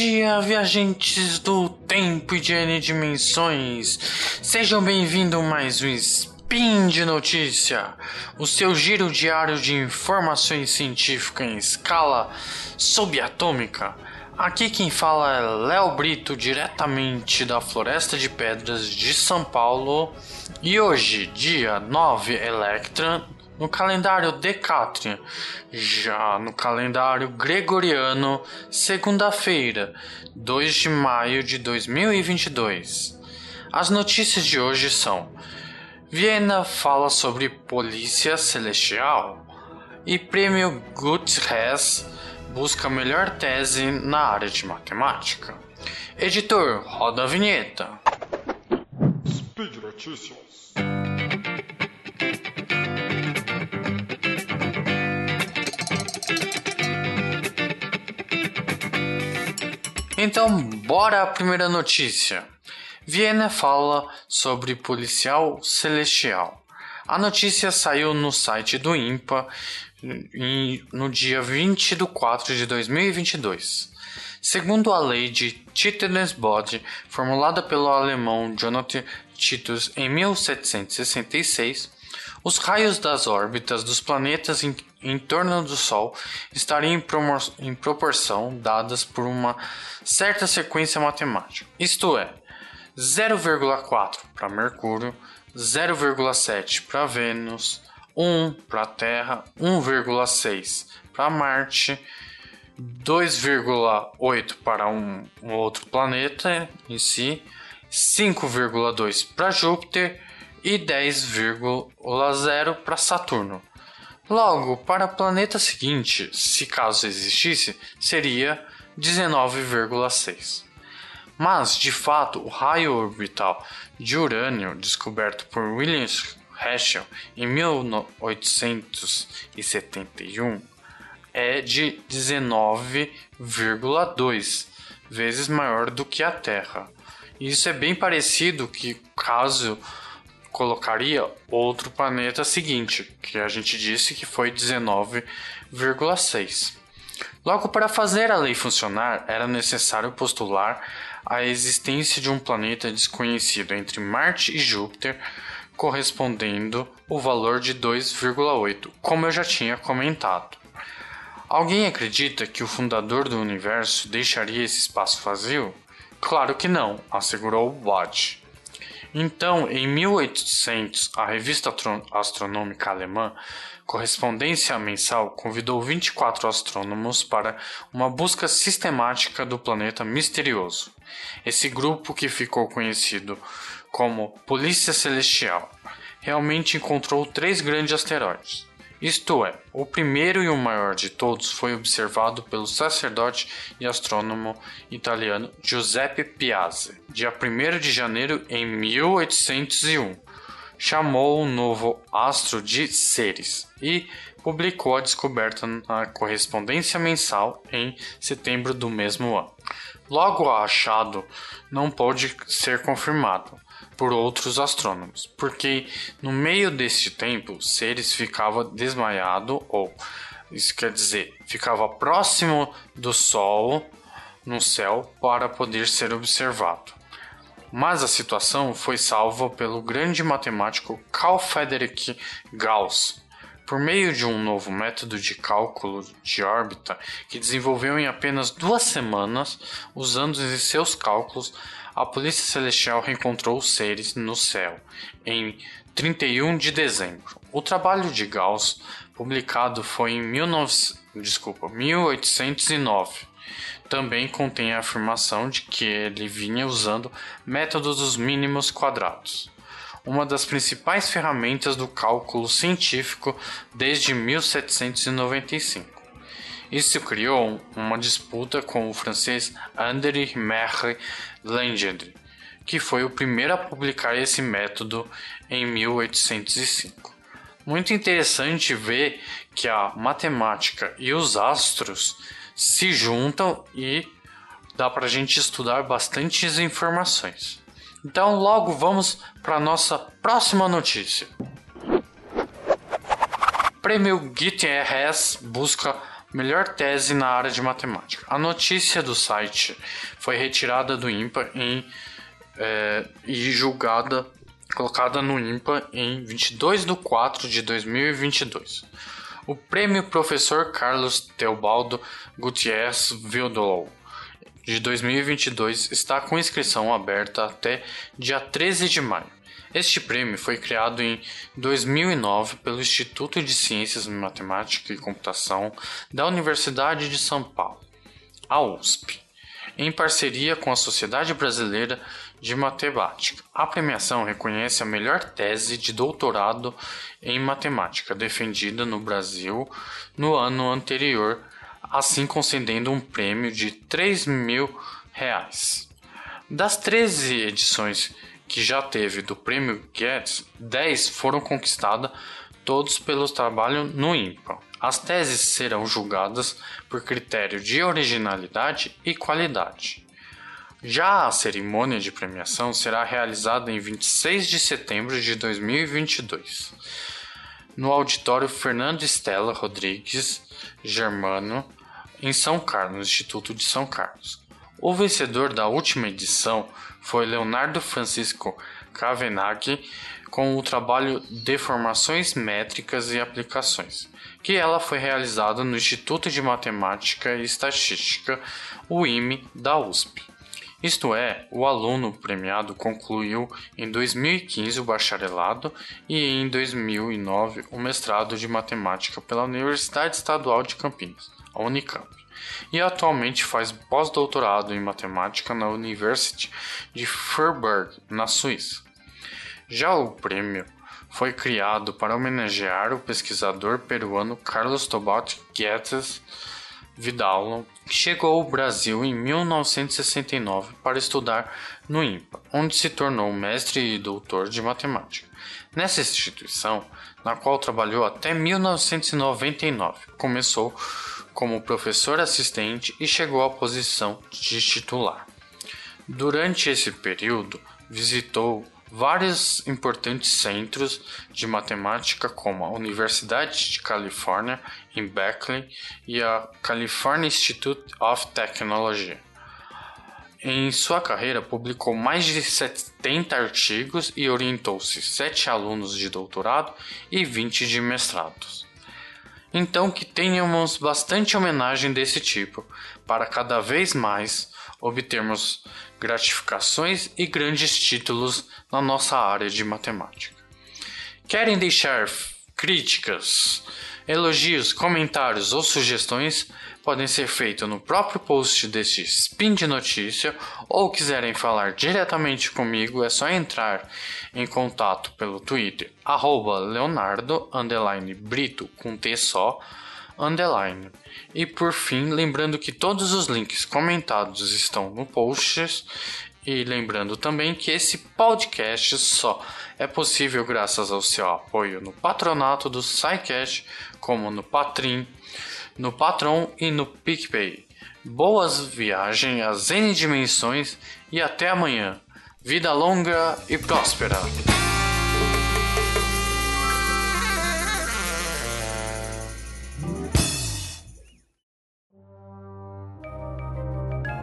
dia, viajantes do tempo e de N dimensões. Sejam bem-vindos mais um Spin de Notícia, o seu giro diário de informações científicas em escala subatômica. Aqui quem fala é Léo Brito, diretamente da Floresta de Pedras de São Paulo. E hoje, dia 9 Electron, no calendário Decatrian, já no calendário Gregoriano, segunda-feira, 2 de maio de 2022. As notícias de hoje são: Viena fala sobre polícia celestial e prêmio Gutierrez busca a melhor tese na área de matemática. Editor, roda a vinheta. Speed Notícias. Então, bora a primeira notícia. Viena fala sobre policial celestial. A notícia saiu no site do IMPA no dia 20 de 4 de 2022. Segundo a lei de Titans-Bode, formulada pelo alemão Jonathan Titus em 1766, os raios das órbitas dos planetas em, em torno do Sol estariam em, em proporção dadas por uma certa sequência matemática, isto é, 0,4 para Mercúrio, 0,7 para Vênus, 1 para Terra, 1,6 para Marte, 2,8 para um, um, outro planeta em si, 5,2 para Júpiter e 10,0 para Saturno. Logo, para o planeta seguinte, se caso existisse, seria 19,6. Mas, de fato, o raio orbital de Urânio, descoberto por William Herschel em 1871, é de 19,2 vezes maior do que a Terra. Isso é bem parecido que caso colocaria outro planeta seguinte, que a gente disse que foi 19,6. Logo, para fazer a lei funcionar, era necessário postular a existência de um planeta desconhecido entre Marte e Júpiter, correspondendo o valor de 2,8, como eu já tinha comentado. Alguém acredita que o fundador do universo deixaria esse espaço vazio? Claro que não, assegurou Watt. Então, em 1800, a revista astronômica alemã Correspondência Mensal convidou 24 astrônomos para uma busca sistemática do planeta misterioso. Esse grupo, que ficou conhecido como Polícia Celestial, realmente encontrou três grandes asteroides. Isto é, o primeiro e o maior de todos foi observado pelo sacerdote e astrônomo italiano Giuseppe Piazzi, dia 1 de janeiro em 1801. Chamou o novo astro de Ceres e publicou a descoberta na correspondência mensal em setembro do mesmo ano. Logo, o achado não pode ser confirmado por outros astrônomos, porque no meio deste tempo Ceres ficava desmaiado, ou isso quer dizer, ficava próximo do Sol no céu para poder ser observado. Mas a situação foi salva pelo grande matemático Carl Friedrich Gauss, por meio de um novo método de cálculo de órbita que desenvolveu em apenas duas semanas, usando seus cálculos a Polícia Celestial reencontrou seres no céu em 31 de dezembro. O trabalho de Gauss, publicado foi em 19... Desculpa, 1809, também contém a afirmação de que ele vinha usando métodos dos mínimos quadrados, uma das principais ferramentas do cálculo científico desde 1795. Isso criou uma disputa com o francês André Merle Legendre, que foi o primeiro a publicar esse método em 1805. Muito interessante ver que a matemática e os astros se juntam e dá para a gente estudar bastantes informações. Então, logo vamos para a nossa próxima notícia. Prêmio Gutierrez busca Melhor tese na área de matemática. A notícia do site foi retirada do IMPA em, é, e julgada, colocada no IMPA em 22 de 4 de 2022. O prêmio Professor Carlos Teobaldo Gutierrez Vildolou de 2022 está com inscrição aberta até dia 13 de maio. Este prêmio foi criado em 2009 pelo Instituto de Ciências Matemática e Computação da Universidade de São Paulo, a USP, em parceria com a Sociedade Brasileira de Matemática. A premiação reconhece a melhor tese de doutorado em matemática defendida no Brasil no ano anterior, assim concedendo um prêmio de 3 mil reais. Das 13 edições que já teve do prêmio Getz, 10 foram conquistadas, todos pelo trabalho no IMPA. As teses serão julgadas por critério de originalidade e qualidade. Já a cerimônia de premiação será realizada em 26 de setembro de 2022, no auditório Fernando Estela Rodrigues Germano, em São Carlos, no Instituto de São Carlos. O vencedor da última edição foi Leonardo Francisco Cavenaghi com o trabalho Deformações Métricas e Aplicações, que ela foi realizada no Instituto de Matemática e Estatística, o IME, da USP. Isto é, o aluno premiado concluiu em 2015 o bacharelado e em 2009 o mestrado de matemática pela Universidade Estadual de Campinas, a Unicamp e atualmente faz pós-doutorado em matemática na University de Freiburg, na Suíça. Já o prêmio foi criado para homenagear o pesquisador peruano Carlos Tobat Guedes Vidal, chegou ao Brasil em 1969 para estudar no IMPA, onde se tornou mestre e doutor de matemática. Nessa instituição, na qual trabalhou até 1999, começou como professor assistente e chegou à posição de titular. Durante esse período, visitou vários importantes centros de matemática, como a Universidade de Califórnia em Berkeley e a California Institute of Technology. Em sua carreira, publicou mais de 70 artigos e orientou-se 7 alunos de doutorado e 20 de mestrados. Então que tenhamos bastante homenagem desse tipo, para cada vez mais obtermos gratificações e grandes títulos na nossa área de matemática. Querem deixar críticas, elogios, comentários ou sugestões? podem ser feitos no próprio post deste spin de notícia ou quiserem falar diretamente comigo, é só entrar em contato pelo Twitter, arroba Leonardo, Brito, com T só, underline. E por fim, lembrando que todos os links comentados estão no post e lembrando também que esse podcast só é possível graças ao seu apoio no patronato do SciCast, como no Patrim, no Patron e no PicPay. Boas viagens às N dimensões e até amanhã. Vida longa e próspera.